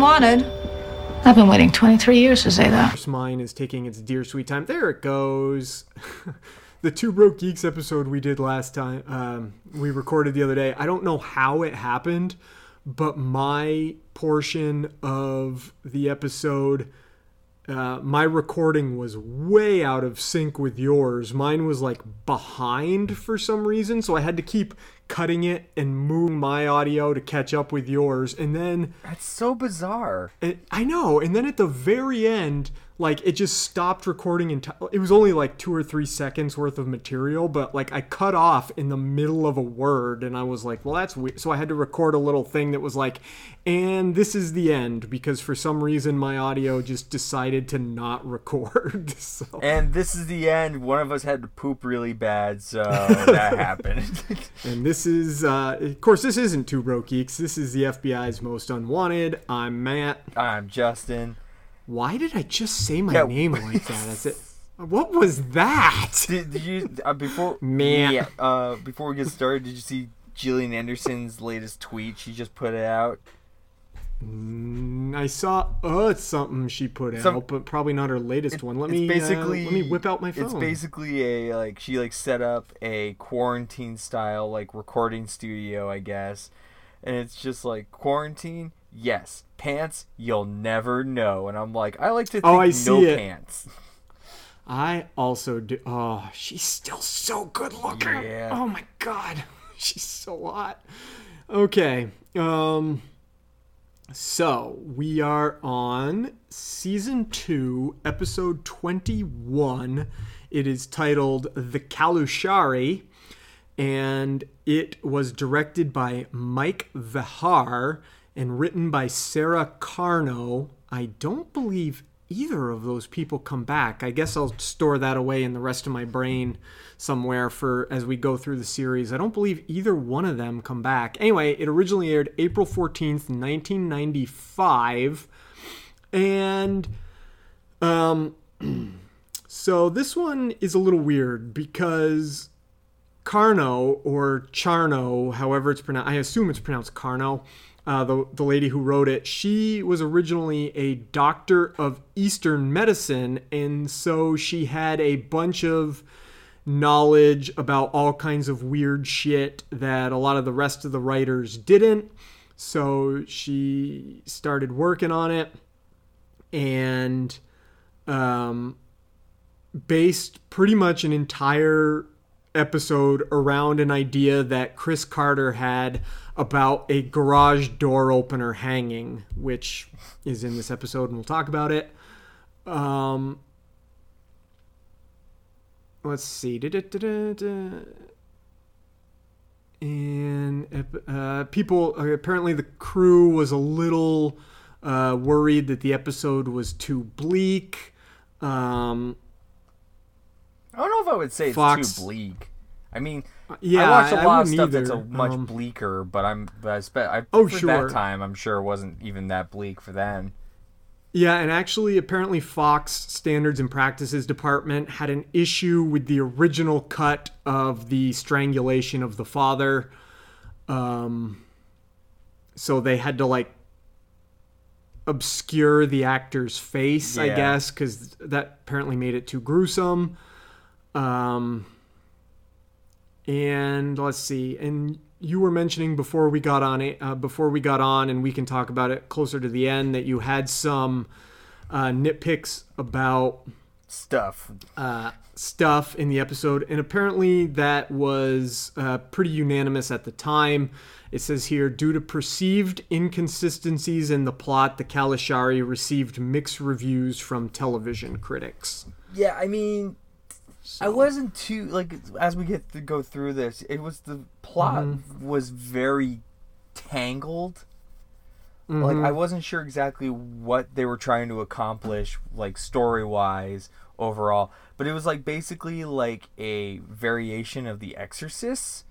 Unwanted. I've been waiting 23 years to say that. mine is taking its dear sweet time. There it goes. the Two Broke Geeks episode we did last time, um, we recorded the other day. I don't know how it happened, but my portion of the episode, uh, my recording was way out of sync with yours. Mine was like behind for some reason, so I had to keep cutting it and moving my audio to catch up with yours. And then That's so bizarre. and I know. And then at the very end, like it just stopped recording. And it was only like two or three seconds worth of material, but like I cut off in the middle of a word, and I was like, "Well, that's weird." So I had to record a little thing that was like, "And this is the end," because for some reason my audio just decided to not record. so And this is the end. One of us had to poop really bad, so that happened. And this is, uh, of course, this isn't Two Broke Geeks. This is the FBI's Most Unwanted. I'm Matt. I'm Justin. Why did I just say my Yeah. name like that? That's it. What was that? Did, did you uh, before Man. Yeah, uh, before we get started? Did you see Gillian Anderson's latest tweet? She just put it out. Mm, I saw uh something she put out, but probably not her latest one. Let me basically uh, let me whip out my phone. It's basically a like she like set up a quarantine style like recording studio, I guess. And it's just like quarantine, yes. Pants, you'll never know. And I'm like, I like to think Oh, I no it. pants. I also do. Oh, she's still so good looking. Yeah. Oh my god, she's so hot. Okay. Um. So we are on season two, episode twenty-one. It is titled "The Căluşari," and it was directed by Mike Vejar and written by Sara Carno. I don't believe either of those people come back. I guess I'll store that away in the rest of my brain somewhere for as we go through the series. I don't believe either one of them come back. Anyway, it originally aired April 14th, 1995. And um so this one is a little weird because Carno or Charno, however it's pronounced, I assume it's pronounced Carno. Uh, the, the lady who wrote it, she was originally a doctor of Eastern medicine, and so she had a bunch of knowledge about all kinds of weird shit that a lot of the rest of the writers didn't. So she started working on it and um, based pretty much an entire episode around an idea that Chris Carter had about a garage door opener hanging, which is in this episode, and we'll talk about it. Um, let's see. Da-da-da-da-da. And uh, people, apparently, the crew was a little uh, worried that the episode was too bleak. Um, I don't know if I would say it's too bleak. I mean, yeah, I watched a lot of stuff that's a much Um, bleaker, but I'm but I, spent I Oh, for sure. that time I'm sure it wasn't even that bleak for them. Yeah, and actually, apparently, Fox Standards and Practices Department had an issue with the original cut of the strangulation of the father. Um, so they had to like obscure the actor's face, I guess, because that apparently made it too gruesome. Um, and let's see, and you were mentioning before we got on it, uh, before we got on, and we can talk about it closer to the end, that you had some uh, nitpicks about Stuff. uh, stuff in the episode, and apparently that was uh, pretty unanimous at the time. It says here, due to perceived inconsistencies in the plot, the Căluşari received mixed reviews from television critics. Yeah, I mean, I wasn't too like as we get to go through this. It was the plot Mm-hmm. was very tangled. Like I wasn't sure exactly what they were trying to accomplish, like story wise overall. But it was like basically like a variation of The Exorcist.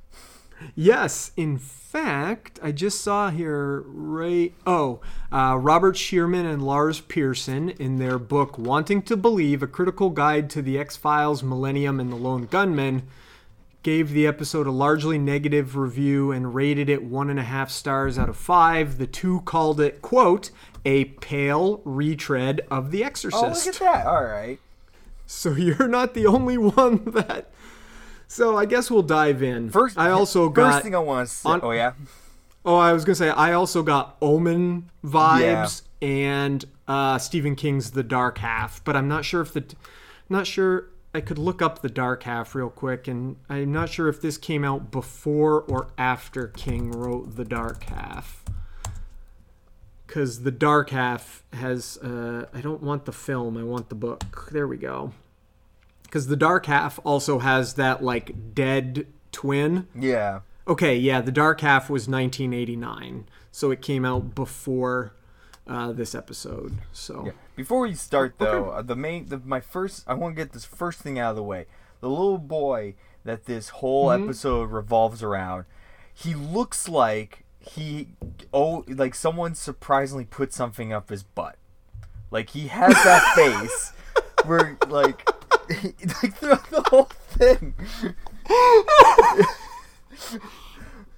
Yes, in fact, I just saw here right. Oh, uh, Robert Shearman and Lars Pearson in their book "Wanting to Believe: A Critical Guide to the X Files, Millennium, and the Lone Gunmen." Gave the episode a largely negative review and rated it one and a half stars out of five. The two called it, quote, a pale retread of The Exorcist. Oh, look at that! All right. So you're not the only one that. So I guess we'll dive in. First, I also first got. thing I want to say. on- oh yeah. Oh, I was gonna say I also got Omen vibes and uh, Stephen King's The Dark Half, but I'm not sure if the, not sure I could look up The Dark Half real quick, and I'm not sure if this came out before or after King wrote The Dark Half. Because The Dark Half has, uh, I don't want the film, I want the book. There we go. Because The Dark Half also has that like dead twin. Yeah. Okay, yeah, The Dark Half was 1989, so it came out before uh, this episode. So Yeah. Before we start though, uh, the main the, my first I want to get this first thing out of the way. The little boy that this whole Mm-hmm. episode revolves around, he looks like he oh like someone surprisingly put something up his butt. Like he has that face where like like throughout the whole thing.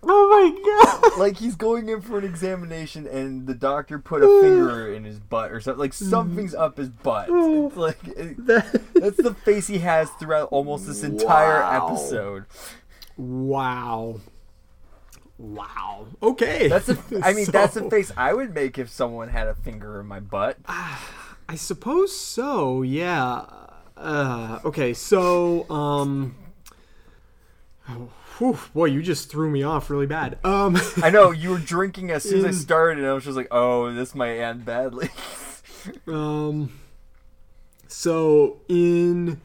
Oh my god! like he's going in for an examination and the doctor put a finger in his butt or something like something's up his butt oh. it's like it- that's the face he has throughout almost this entire Wow. episode Wow. Wow. Okay. that's a i mean that's So- the face i would make if someone had a finger in my butt I suppose so. Yeah. Uh, okay. So, um, oh, whew, boy, you just threw me off really bad. Um, i know you were drinking as soon as i started and i was just like oh this might end badly Um, so in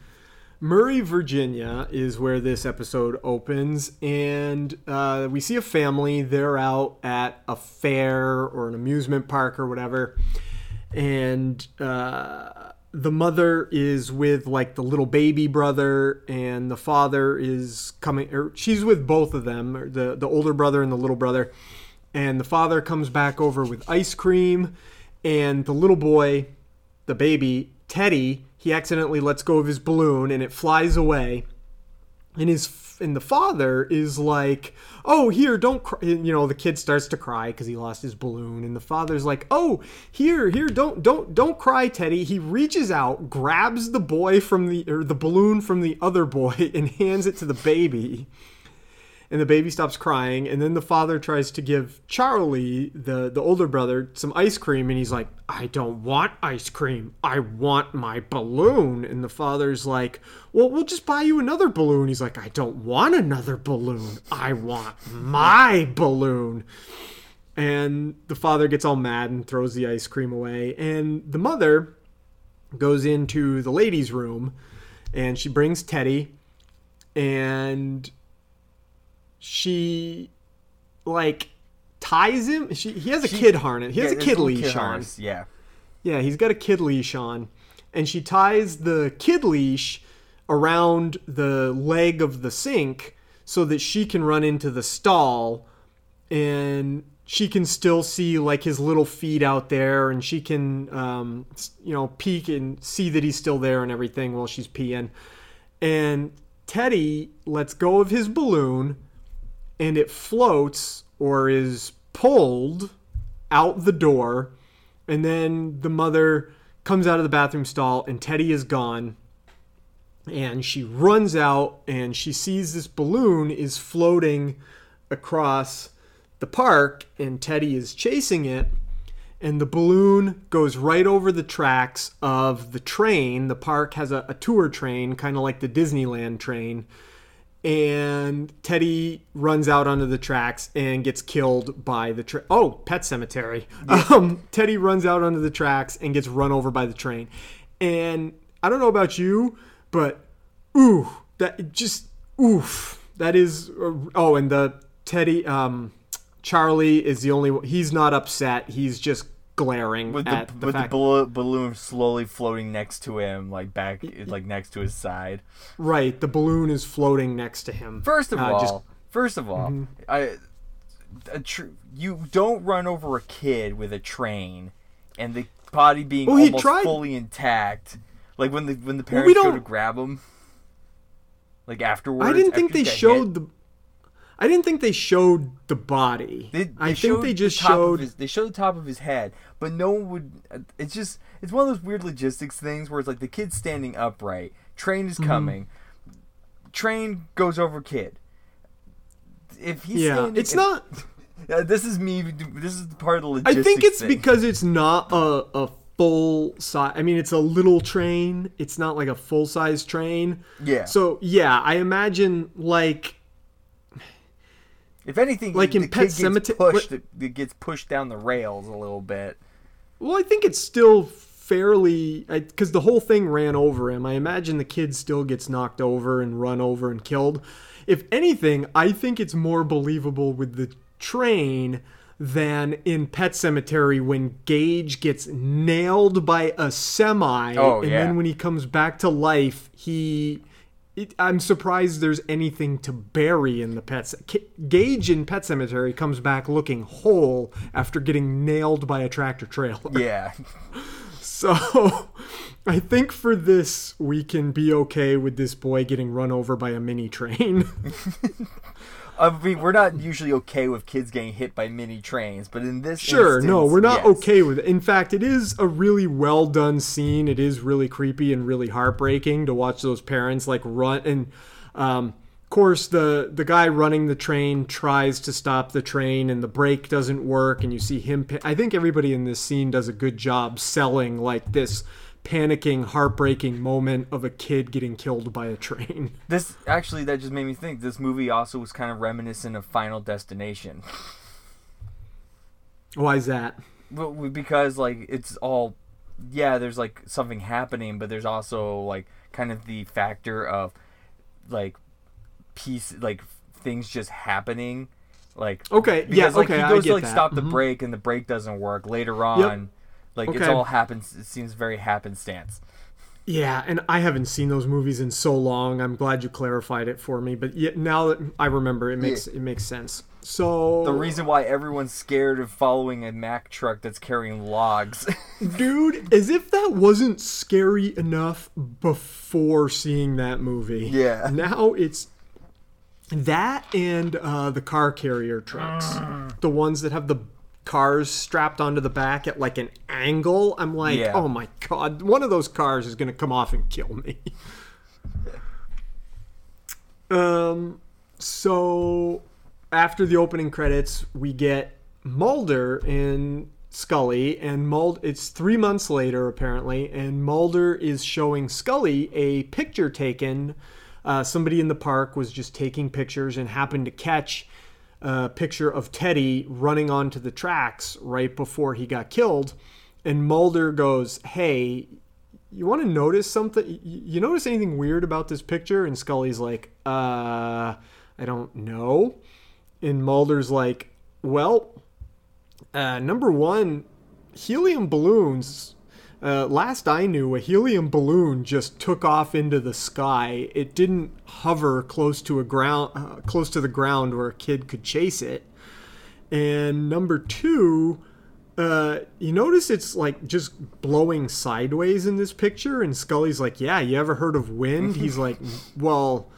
Murray, Virginia, is where this episode opens, and uh, we see a family. They're out at a fair or an amusement park or whatever, and uh, the mother is with like the little baby brother, and the father is coming. Or she's with both of them, the the older brother and the little brother, and the father comes back over with ice cream, and the little boy the baby Teddy, he accidentally lets go of his balloon and it flies away. And his and the father is like, "Oh, here, don't cry." You know, the kid starts to cry because he lost his balloon, and the father's like, "Oh, here, here, don't, don't, don't cry, Teddy." He reaches out, grabs the boy from the or the balloon from the other boy, and hands it to the baby and the baby stops crying and then the father tries to give charlie the the older brother some ice cream and he's like i don't want ice cream. I want my balloon. And the father's like well we'll just buy you another balloon. He's like i don't want another balloon. I want my balloon. And the father gets all mad and throws the ice cream away and the mother goes into the ladies room and she brings teddy and she like ties him. She he has a kid harness. He has Yeah, a kid leash on. harness, yeah Yeah, he's got a kid leash on, and she ties the kid leash around the leg of the sink so that she can run into the stall, and she can still see like his little feet out there, and she can um, you know peek and see that he's still there and everything while she's peeing, and Teddy lets go of his balloon and it floats or is pulled out the door and then the mother comes out of the bathroom stall and Teddy is gone and she runs out and she sees this balloon is floating across the park and Teddy is chasing it and the balloon goes right over the tracks of the train. The park has a, a tour train kind of like the Disneyland train and Teddy runs out onto the tracks and gets killed by the train. Oh, Pet Sematary. Um, Teddy runs out onto the tracks and gets run over by the train. And I don't know about you, but ooh, that just oof. That is. Oh, and the Teddy. Um, Charlie is the only one. He's not upset. He's just glaring with at the, the, with fact. the ballo- balloon slowly floating next to him, like back, like next to his side. right, the balloon is floating next to him. First of Uh, all, just- first of all, I, a tr- you don't run over a kid with a train, and the body being Well, almost tried- fully intact. Like when the when the Well, parents we go to grab him. Like afterwards. I didn't think they got hit. showed the. I didn't think they showed the body. They, they I think they just of showed. his, they showed the top of his head, but no one would. It's just it's one of those weird logistics things where it's like the kid's standing upright, train Mm-hmm. is coming, train goes over kid. If he's yeah, standing, it's if- not. Uh, this is me. This is the part of the logistics. I think it's thing. because it's not a, a full size. I mean, it's a little train. It's not like a full size train. Yeah. So yeah, I imagine like if anything, like the in Pet pushed. It gets pushed down the rails a little bit. Well, I think it's still fairly because the whole thing ran over him. I imagine the kid still gets knocked over and run over and killed. If anything, I think it's more believable with the train than in Pet Sematary when Gage gets nailed by a semi, Oh, and yeah. then when he comes back to life, he. It, I'm surprised there's anything to bury in the pet. Ce- Gage in Pet Sematary comes back looking whole after getting nailed by a tractor trailer. Yeah. So I think for this, we can be okay with this boy getting run over by a mini train. I mean, we're not usually okay with kids getting hit by mini trains, but in this, sure, no, we're not yes. okay with it. In fact, it is a really well done scene. It is really creepy and really heartbreaking to watch those parents like run and um of course the the guy running the train tries to stop the train and the brake doesn't work and you see him I think everybody in this scene does a good job selling like this panicking heartbreaking moment of a kid getting killed by a train. This actually, that just made me think. This movie also was kind of reminiscent of Final Destination, Why is that? Well, because like it's all, yeah, there's like something happening, but there's also like kind of the factor of like peace, like things just happening. Like Okay, yeah, because, like, okay, he I goes get to like that. stop the Mhm. brake and the brake doesn't work. Later on, like it's Okay. all happens. It seems very happenstance. Yeah, and I haven't seen those movies in so long. I'm glad you clarified it for me. But yet now that I remember, it makes it makes sense. So The reason why everyone's scared of following a Mack truck that's carrying logs. dude, as if that wasn't scary enough before seeing that movie. Yeah. Now it's that and uh, the car carrier trucks, the ones that have the cars strapped onto the back at like an angle. I'm like, Yeah. oh my god, one of those cars is gonna come off and kill me. um, so after the opening credits, we get Mulder and Scully, and Mulder. It's three months later apparently, and Mulder is showing Scully a picture taken. Uh, somebody in the park was just taking pictures and happened to catch a picture of Teddy running onto the tracks right before he got killed. And Mulder goes, "Hey, you want to notice something? You notice anything weird about this picture?" And Scully's like, "Uh, I don't know." And Mulder's like, "Well, uh, number one, helium balloons. Uh, last I knew, a helium balloon just took off into the sky. It didn't hover close to a ground, uh, close to the ground where a kid could chase it. And number two, uh, you notice it's like just blowing sideways in this picture. And Scully's like, "Yeah, you ever heard of wind?" He's like, "Well,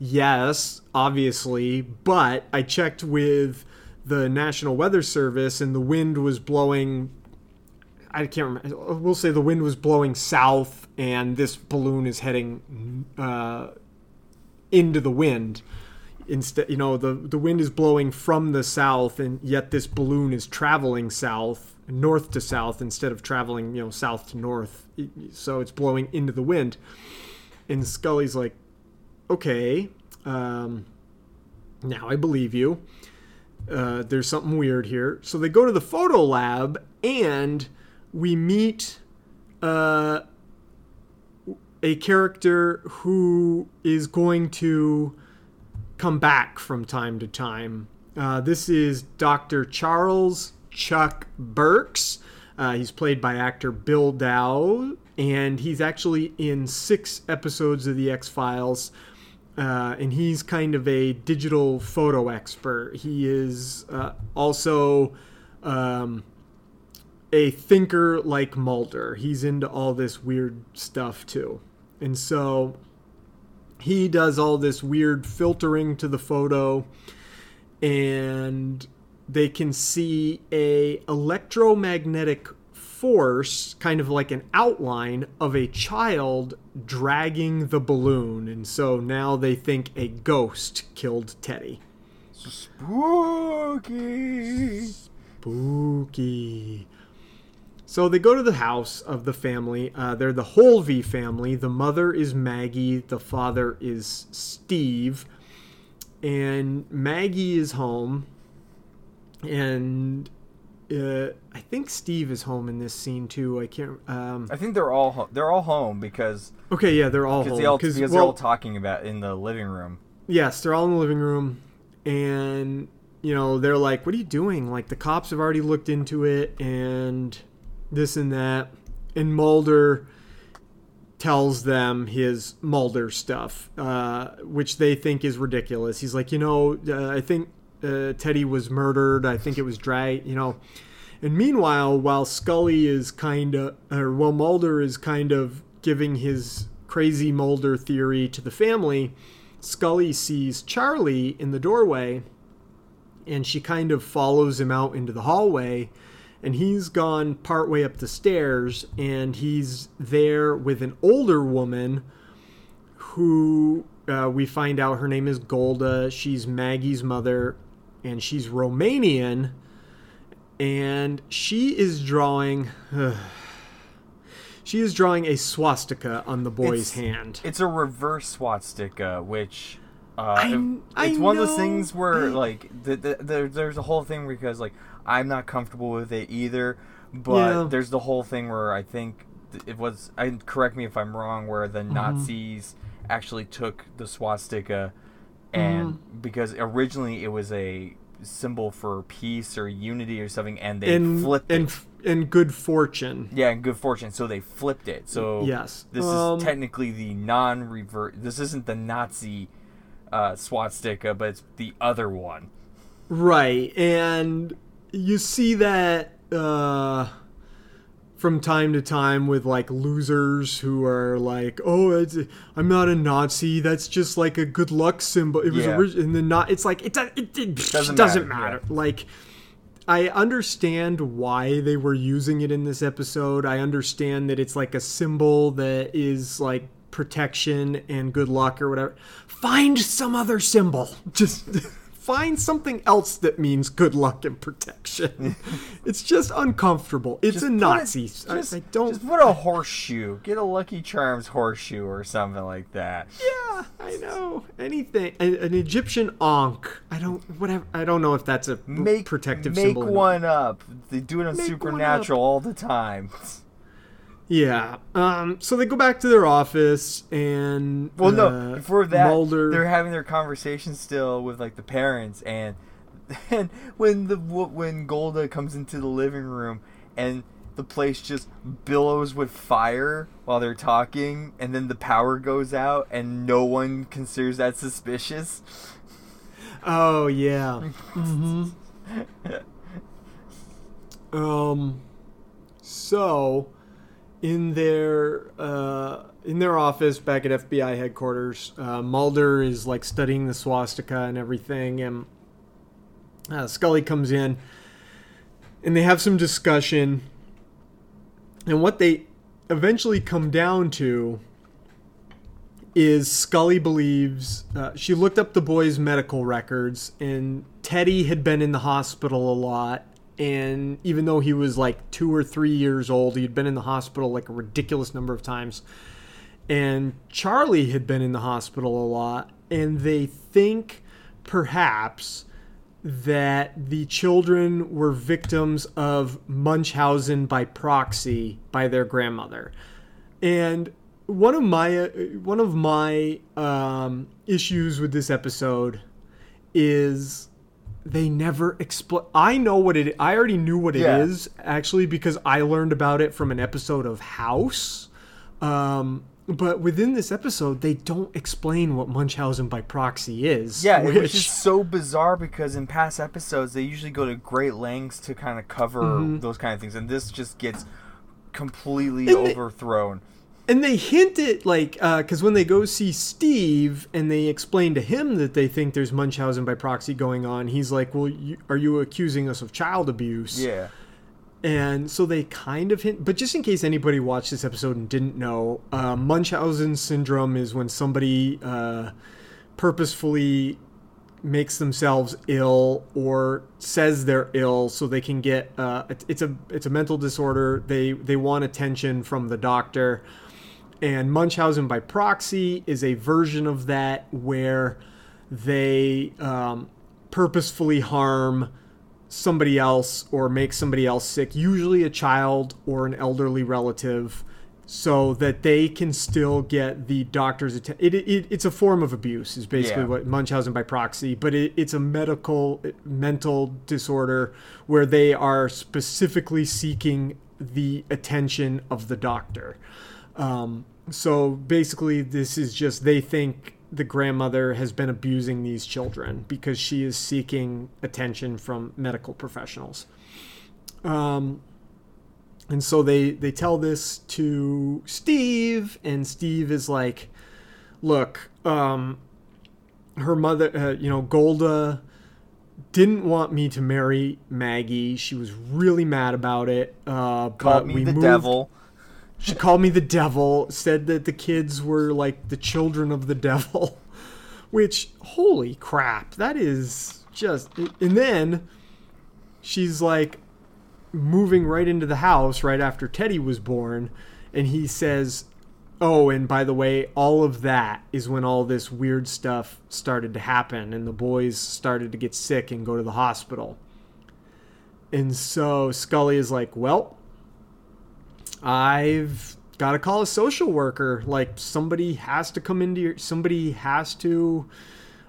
yes, obviously, but I checked with." the National Weather Service, and the wind was blowing. I can't remember. We'll say the wind was blowing south, and this balloon is heading uh, into the wind. Instead, you know, the the wind is blowing from the south, and yet this balloon is traveling south, north to south, instead of traveling, you know, south to north. So it's blowing into the wind. And Scully's like, "Okay, um, now I believe you." uh, there's something weird here. So they go to the photo lab and we meet uh, a character who is going to come back from time to time. Uh, this is Dr. Charles Chuck Burks. Uh, he's played by actor Bill Dow, and he's actually in six episodes of The X Files. Uh, and he's kind of a digital photo expert. He is uh, also um, a thinker like Mulder. He's into all this weird stuff too. And so he does all this weird filtering to the photo and they can see a electromagnetic force kind of like an outline of a child dragging the balloon and so now they think a ghost killed teddy Spooky. spooky so they go to the house of the family uh, they're the holvey family the mother is maggie the father is steve and maggie is home and uh, I think Steve is home in this scene too. I can't. Um, I think they're all ho- they're all home because okay, yeah, they're all home. they all 'cause, because they're all talking about in the living room. yes, they're all in the living room, and you know they're like, "What are you doing?" Like the cops have already looked into it, and this and that, and Mulder tells them his Mulder stuff, uh, which they think is ridiculous. He's like, you know, uh, I think uh, Teddy was murdered. I think it was drag, you know. And meanwhile, while Scully is kind of, or while Mulder is kind of giving his crazy Mulder theory to the family, Scully sees Charlie in the doorway and she kind of follows him out into the hallway and he's gone partway up the stairs and he's there with an older woman who uh, we find out her name is Golda. She's Maggie's mother and she's Romanian and she is drawing she is drawing a swastika on the boy's It's- hand. It's a reverse swastika, which uh, I- it- I it's one of those things where like the, the, there, there's a whole thing because like I'm not comfortable with it either, but Yeah. there's the whole thing where I think it was. I correct me if I'm wrong. Where Mm-hmm. the Nazis actually took the swastika, and Mm-hmm. because originally it was a symbol for peace or unity or something, and they and flipped and it. and good fortune. Yeah, and good fortune. So they flipped it. So Yes. this Um, is technically the non-revert. This isn't the Nazi uh, swastika, but it's the other one. Right. And you see that uh from time to time with like losers who are like, "Oh, it's, I'm not a Nazi. That's just like a good luck symbol." It was Yeah. orig- and the not. It's like it, do- it, it Doesn't doesn't, matter, matter. yeah. Like, I understand why they were using it in this episode. I understand that it's like a symbol that is like protection and good luck or whatever. Find some other symbol. Just find something else that means good luck and protection. it's just uncomfortable. It's Just a Nazi. I- Just, I, don't. Just put a horseshoe. Get a Lucky Charms horseshoe or something like that. yeah, I know anything. An, an Egyptian ankh. I don't. Whatever. I don't know if that's a Make protective make symbol. not. one up. They do it on Make Supernatural all the time. Yeah. Um. So they go back to their office and. Well, no, uh, before that, Mulder. they're having their conversation still with like the parents, and and when the when Golda comes into the living room and the place just billows with fire while they're talking, and then the power goes out, and no one considers that suspicious. Oh yeah. mm-hmm. um. So, in their uh, in their office back at FBI headquarters, uh, Mulder is like studying the swastika and everything, and uh, Scully comes in, and they have some discussion. And what they eventually come down to is Scully believes uh, she looked up the boy's medical records, and Teddy had been in the hospital a lot. And even though he was like two or three years old, he had been in the hospital like a ridiculous number of times. And Charlie had been in the hospital a lot. And they think perhaps that the children were victims of Munchausen by proxy by their grandmother. And one of my uh, one of my um, issues with this episode is they never explain. I know what it. I already knew what it is Yeah. actually because I learned about it from an episode of House. Um, but within this episode, they don't explain what Munchausen by proxy is. Yeah, was which- just so bizarre because in past episodes they usually go to great lengths to kind of cover Mm-hmm. those kind of things, and this just gets completely And they- overthrown. And they hint it like because when they go see Steve and they explain to him that they think there's Munchausen by proxy going on, he's like, "Well, you, are you accusing us of child abuse?" Yeah, And so they kind of hint, but just in case anybody watched this episode and didn't know, uh, Munchausen syndrome is when somebody uh, purposefully makes themselves ill or says they're ill so they can get uh, it's a it's a mental disorder. They they want attention from the doctor. And Munchausen by proxy is a version of that where they um, purposefully harm somebody else or make somebody else sick, usually a child or an elderly relative, so that they can still get the doctor's attention. It, it, it's a form of abuse, is basically Yeah. what Munchausen by proxy, but it, it's a medical, mental disorder where they are specifically seeking the attention of the doctor. Um, so basically, this is just they think the grandmother has been abusing these children because she is seeking attention from medical professionals. Um, and so they they tell this to Steve, and Steve is like, "Look, um, her mother, uh, you know, Golda." Didn't want me to marry Maggie. She was really mad about it. Uh, but called me we the moved- devil. She called me the devil, said that the kids were like the children of the devil, which, holy crap, that is just. And then she's like moving right into the house right after Teddy was born, and he says, Oh, and by the way, all of that is when all this weird stuff started to happen, and the boys started to get sick and go to the hospital. And so Scully is like, Well, I've got to call a social worker. Like somebody has to come into your. Somebody has to.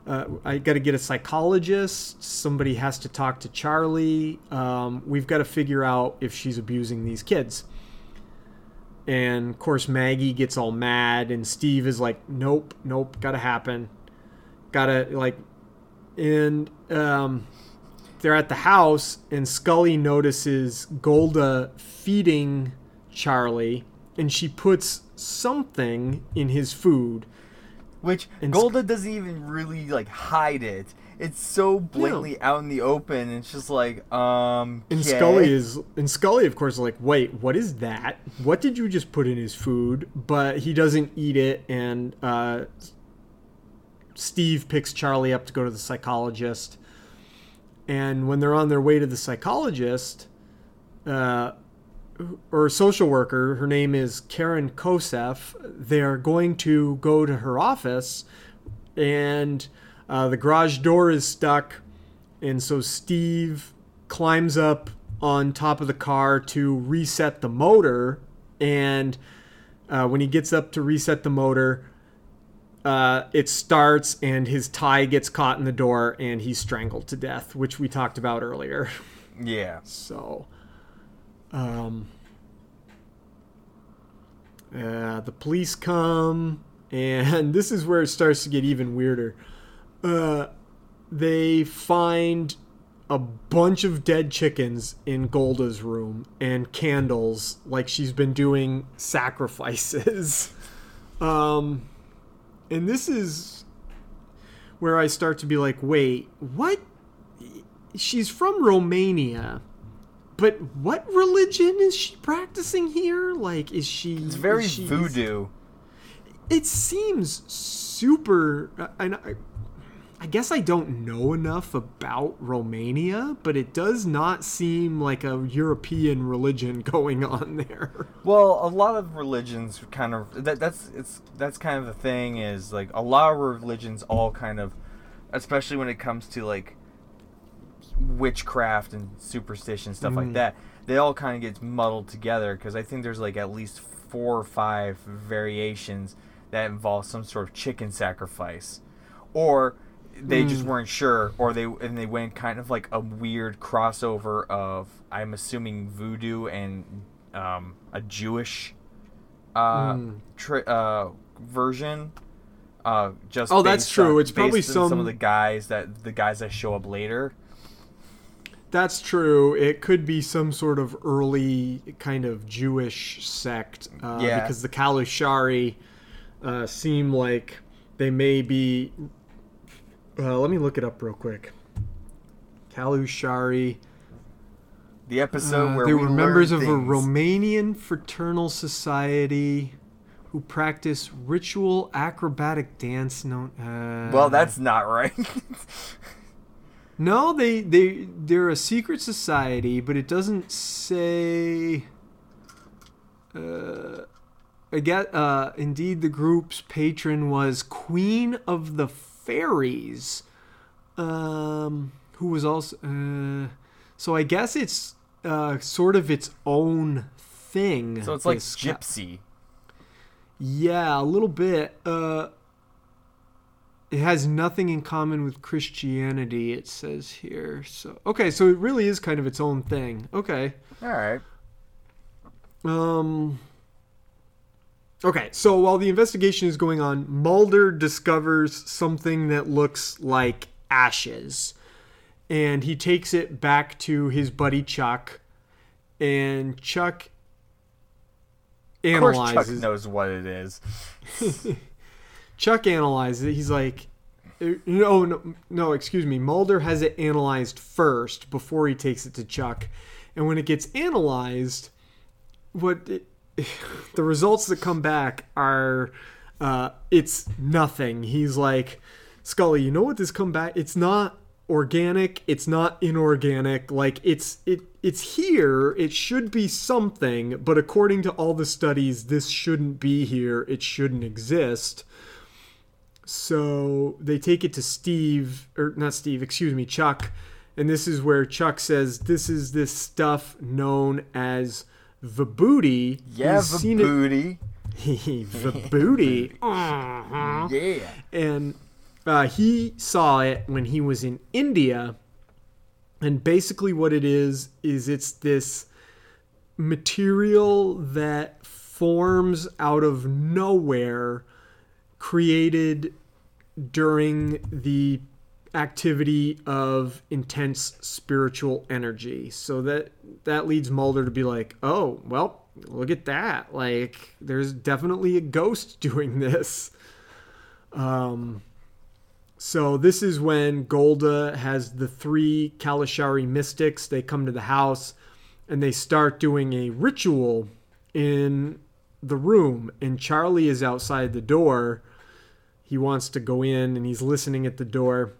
Uh, I got to get a psychologist. Somebody has to talk to Charlie. Um, we've got to figure out if she's abusing these kids. And of course, Maggie gets all mad, and Steve is like, "Nope, nope, gotta happen, gotta like." And um, they're at the house, and Scully notices Golda feeding Charlie, and she puts something in his food. Which And Golda doesn't even really like hide it. It's so blatantly out in the open. And it's just like, um. And okay. Scully is, and Scully, of course, is like, wait, what is that? What did you just put in his food? But he doesn't eat it, and uh, Steve picks Charlie up to go to the psychologist. And when they're on their way to the psychologist, uh, or a social worker, her name is Karen Kosseff, they're going to go to her office, and uh, the garage door is stuck. And so Steve climbs up on top of the car to reset the motor. And uh, when he gets up to reset the motor, uh, it starts and his tie gets caught in the door and he's strangled to death, which we talked about earlier. Yeah. So, um, uh, the police come, and this is where it starts to get even weirder. Uh, they find a bunch of dead chickens in Golda's room and candles, like she's been doing sacrifices. um, and this is where I start to be like, wait, what? She's from Romania but what religion is she practicing here? Like, is she? It's very she- voodoo. It seems super. Uh, and I, I guess I don't know enough about Romania, but it does not seem like a European religion going on there. Well, a lot of religions kind of that, that's it's that's kind of the thing is like a lot of religions all kind of, especially when it comes to like witchcraft and superstition stuff like that, they all kind of gets muddled together because I think there's like at least four or five variations that involve some sort of chicken sacrifice, or they just weren't sure, or they and they went kind of like a weird crossover of I'm assuming voodoo and um, a Jewish uh, tri- uh, version. Uh, just Oh, that's true. on- It's probably some some- of the guys that the guys that show up later. That's true. It could be some sort of early kind of Jewish sect, uh, Yeah. because the Căluşari uh, seem like they may be. Uh, let me look it up real quick. Căluşari. The episode Uh, where they we were members of a. Romanian fraternal society who practice ritual acrobatic dance known. Uh, Well, that's not right. No, they they they're a secret society, but it doesn't say. Uh, I get. Uh, indeed, the group's patron was Queen of the Fairies, um, who was also. Uh, so I guess it's uh, sort of its own thing. so it's like this ca- Gypsy. yeah, a little bit. Uh, it has nothing in common with Christianity. It says here. So okay, so it really is kind of its own thing. Okay. All right. Um. Okay, so while the investigation is going on, Mulder discovers something that looks like ashes, and he takes it back to his buddy Chuck, and Chuck Of course, Chuck knows what it is. Chuck analyzes it. He's like, uh, no, no, no, excuse me. Mulder has it analyzed first before he takes it to Chuck. And when it gets analyzed, what it, the results that come back are, uh, it's nothing. He's like, Scully, you know what this come back? It's not organic. It's not inorganic. Like it's it it's here. It should be something, but according to all the studies, this shouldn't be here. It shouldn't exist. So they take it to Steve, or not Steve, excuse me, Chuck. And this is where Chuck says this is this stuff known as vibhuti. Yeah, He's the booty. vibhuti. Uh-huh. Yeah. And uh, he saw it when he was in India. And basically, what it is, is it's this material that forms out of nowhere, created during the activity of intense spiritual energy. So that that leads Mulder to be like, "Oh, well, look at that. Like there's definitely a ghost doing this." Um so this is when Golda has the three Căluşari mystics. They come to the house and they start doing a ritual in the room and Charlie is outside the door. He wants to go in and he's listening at the door.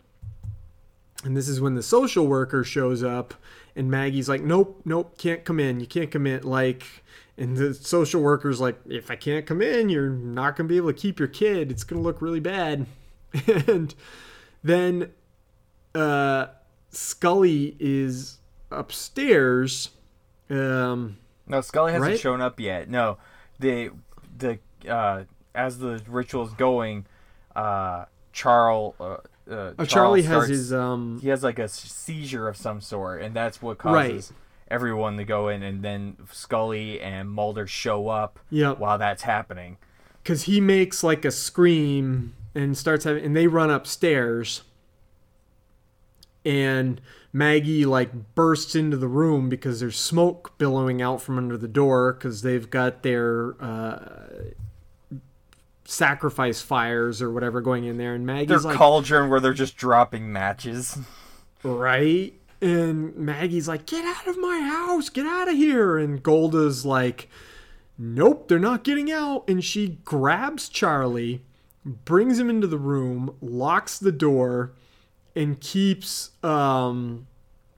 And this is when the social worker shows up and Maggie's like, "Nope, nope, can't come in. You can't come in." Like and the social worker's like, "If I can't come in, you're not going to be able to keep your kid. It's going to look really bad." and then uh, Scully is upstairs. Um, No, Scully hasn't Right? shown up yet. No, the the uh, as the ritual's going, uh, Charles. Uh, uh, oh, Charlie has his um, He has like a seizure of some sort, and that's what Right. causes everyone to go in. And then Scully and Mulder show up Yep. while that's happening. because he makes like a scream and starts having, and they run upstairs, and Maggie like bursts into the room because there's smoke billowing out from under the door because they've got their uh, sacrifice fires or whatever going in there, and Their Maggie's like, cauldron where they're just dropping matches. right? And Maggie's like, "Get out of my house! Get out of here!" And Golda's like, "Nope, they're not getting out." And she grabs Charlie, brings him into the room, locks the door, and keeps um,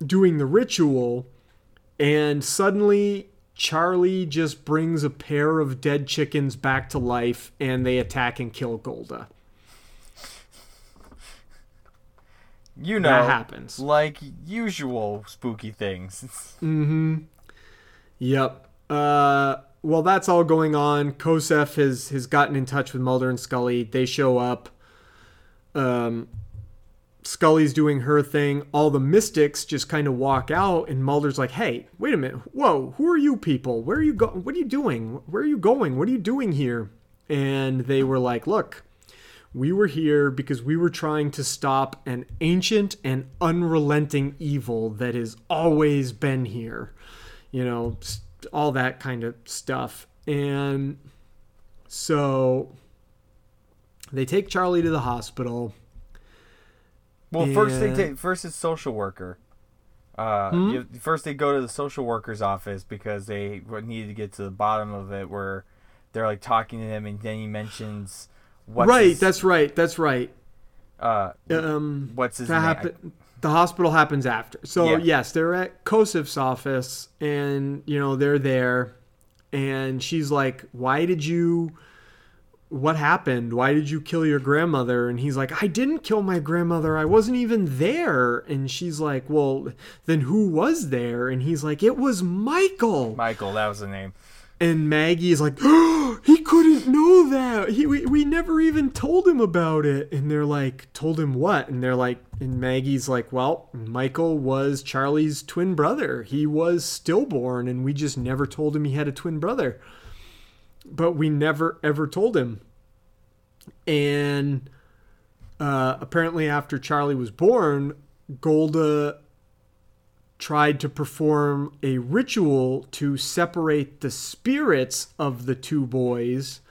doing the ritual. And suddenly, Charlie just brings a pair of dead chickens back to life, and they attack and kill Golda. You know, That happens. like usual spooky things. Mm-hmm. Yep. Uh, well, that's all going on. Kosseff has has gotten in touch with Mulder and Scully. They show up. Um, Scully's doing her thing. All the mystics just kind of walk out, and Mulder's like, "Hey, wait a minute! Whoa, who are you people? Where are you going? What are you doing? Where are you going? What are you doing here?" And they were like, "Look, we were here because we were trying to stop an ancient and unrelenting evil that has always been here. You know, all that kind of stuff." And so they take Charlie to the hospital. Well, first they take first it's social worker. Uh, Hmm? you, first they go to the social worker's office because they needed to get to the bottom of it, where they're like talking to him, and then he mentions what's right, his, that's right. That's right. uh, Um, what's his name? happen- the hospital happens after. So Yeah. yes, they're at Kosseff's office, and you know they're there, and she's like, "Why did you? What happened? Why did you kill your grandmother?" And he's like, "I didn't kill my grandmother. I wasn't even there." And she's like, "Well, then who was there?" And he's like, "It was Michael." Michael, that was the name. And Maggie is like, oh, he couldn't know that. He, we, we never even told him about it. And they're like, told him what? And they're like, and Maggie's like, well, Michael was Charlie's twin brother. He was stillborn, and we just never told him he had a twin brother. But we never ever told him. And uh, apparently, after Charlie was born, Golda tried to perform a ritual to separate the spirits of the two boys,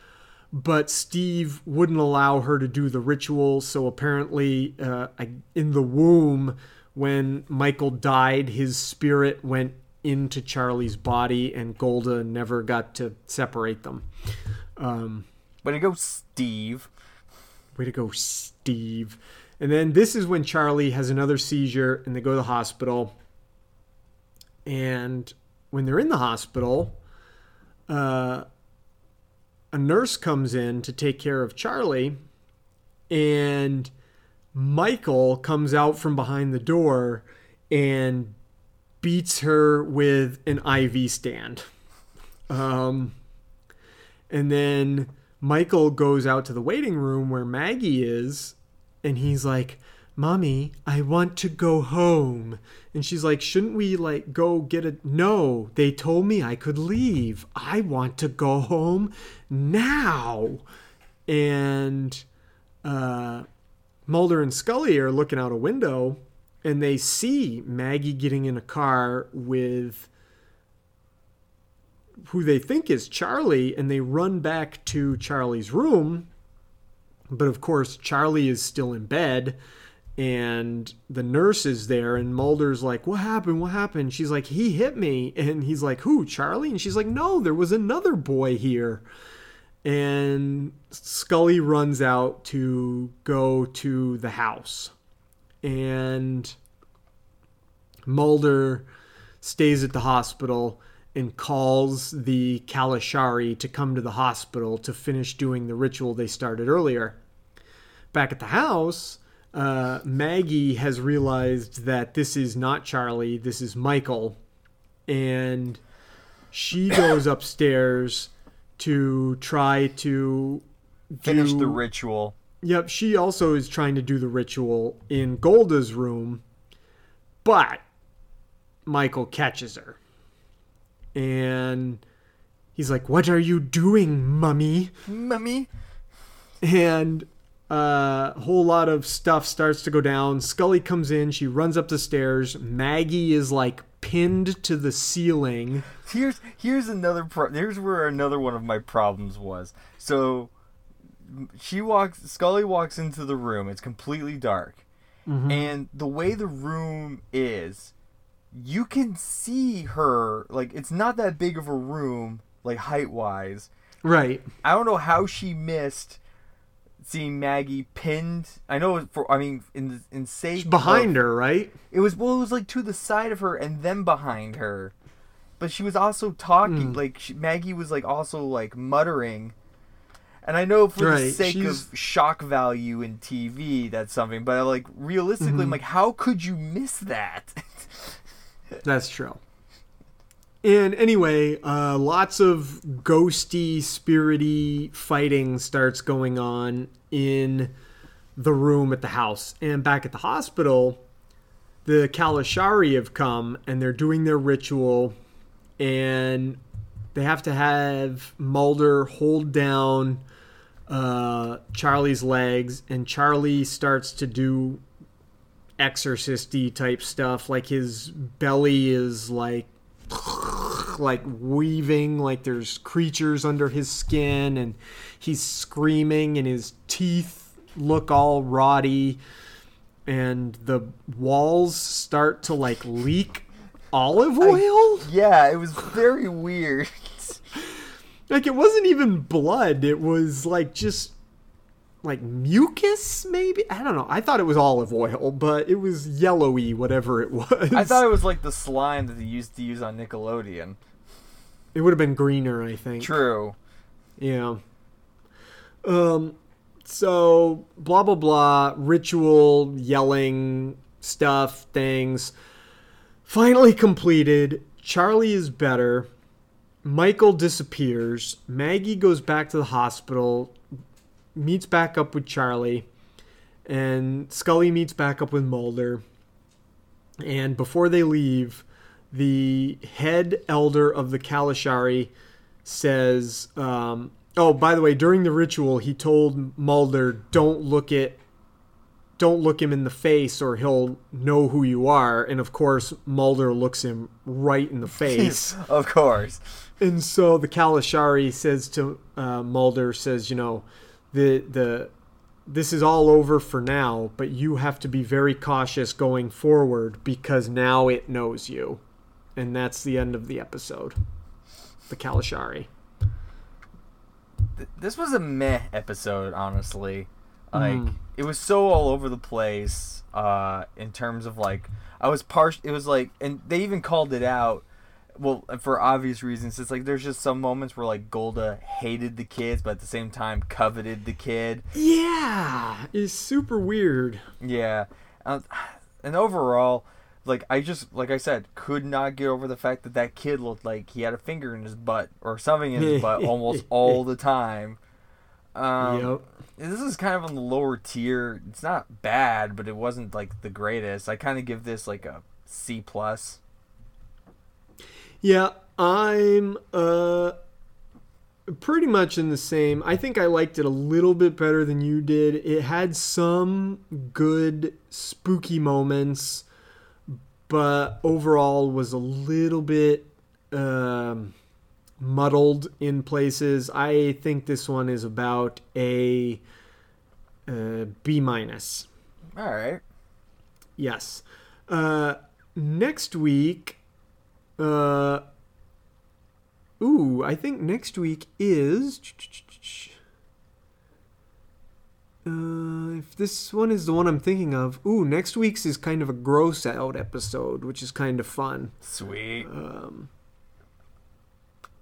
but Steve wouldn't allow her to do the ritual. So apparently, uh, in the womb, when Michael died, his spirit went into Charlie's body, and Golda never got to separate them. Um, But it goes Steve. Way to go, Steve. And then this is when Charlie has another seizure and they go to the hospital. And when they're in the hospital, uh, a nurse comes in to take care of Charlie. And Michael comes out from behind the door and beats her with an IV stand. Um, and then Michael goes out to the waiting room where Maggie is, and he's like, Mommy, I want to go home. And she's like, Shouldn't we like go get a no? They told me I could leave. I want to go home now. And uh Mulder and Scully are looking out a window and they see Maggie getting in a car with who they think is Charlie, and they run back to Charlie's room. But of course, Charlie is still in bed, and the nurse is there, and Mulder's like, What happened? What happened? She's like, He hit me. And he's like, Who, Charlie? And she's like, No, there was another boy here. And Scully runs out to go to the house. And Mulder stays at the hospital and calls the Căluşari to come to the hospital to finish doing the ritual they started earlier. Back at the house, uh, Maggie has realized that this is not Charlie, this is Michael, and she goes upstairs to try to Finish do- the ritual. Yep, she also is trying to do the ritual in Golda's room, but Michael catches her. And he's like, What are you doing, mummy? Mummy. And uh, a whole lot of stuff starts to go down. Scully comes in, she runs up the stairs. Maggie is like pinned to the ceiling. Here's here's another pro- here's where another one of my problems was. So she walks Scully walks into the room. It's completely dark. Mm-hmm. And the way the room is, you can see her like it's not that big of a room like height wise. Right. I don't know how she missed seeing Maggie pinned. I know for I mean in the in sake Behind of- her, right? it was well, it was like to the side of her and then behind her, but she was also talking. Mm. Like she, Maggie was like also like muttering, and I know for the sake she's- of shock value in TV, that's something. But like realistically, I'm like, how could you miss that? That's true. And anyway, uh, lots of ghosty, spirity fighting starts going on in the room at the house. And back at the hospital, the Căluşari have come and they're doing their ritual and they have to have Mulder hold down uh, Charlie's legs and Charlie starts to do exorcisty type stuff like his belly is like like weaving like there's creatures under his skin and he's screaming and his teeth look all rotty and the walls start to like leak olive oil Yeah, it was very weird. like it wasn't even blood it was like just like mucus maybe i don't know i thought it was olive oil but it was yellowy whatever it was I thought it was like the slime that they used to use on Nickelodeon. it would have been greener i think True. Yeah. Um so blah blah blah ritual yelling stuff things finally completed. Charlie is better. Michael disappears. Maggie goes back to the hospital, meets back up with Charlie, and Scully meets back up with Mulder. And before they leave, the head elder of the Căluşari says, um, "Oh, by the way, during the ritual, he told Mulder, don't look at, don't look him in the face, or he'll know who you are." And of course, Mulder looks him right in the face. Of course. And so the Căluşari says to uh, Mulder, says, you know, the the this is all over for now, but you have to be very cautious going forward because now it knows you, and that's the end of the episode. The Căluşari. This was a meh episode, honestly. Like Mm. it was so all over the place. Uh, in terms of like, I was partial. It was like, and they even called it out. Well, for obvious reasons, it's like there's just some moments where like Golda hated the kids, but at the same time coveted the kid. Yeah, it's super weird. Yeah, uh, and overall, like I just like I said, could not get over the fact that that kid looked like he had a finger in his butt or something in his butt almost all the time. Um, yep. This is kind of on the lower tier. It's not bad, but it wasn't like the greatest. I kind of give this like a C plus. Yeah, I'm uh pretty much in the same. I think I liked it a little bit better than you did. It had some good spooky moments, but overall was a little bit um muddled in places. I think this one is about a uh, B minus. All right. Yes. Uh, next week, uh, ooh, I think next week is. Uh, if this one is the one I'm thinking of, ooh, next week's is kind of a gross out episode, which is kind of fun. Sweet. Um,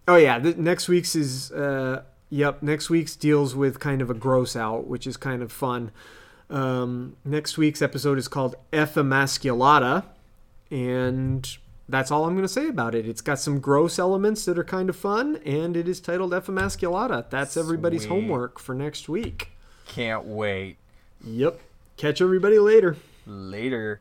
oh yeah, the, next week's is uh, yep. Next week's deals with kind of a gross out, which is kind of fun. Um, next week's episode is called Emasculata, and that's all I'm going to say about it. It's got some gross elements that are kind of fun, and it is titled Emasculata. That's everybody's homework for next week. Can't wait. Yep. Catch everybody later. Later.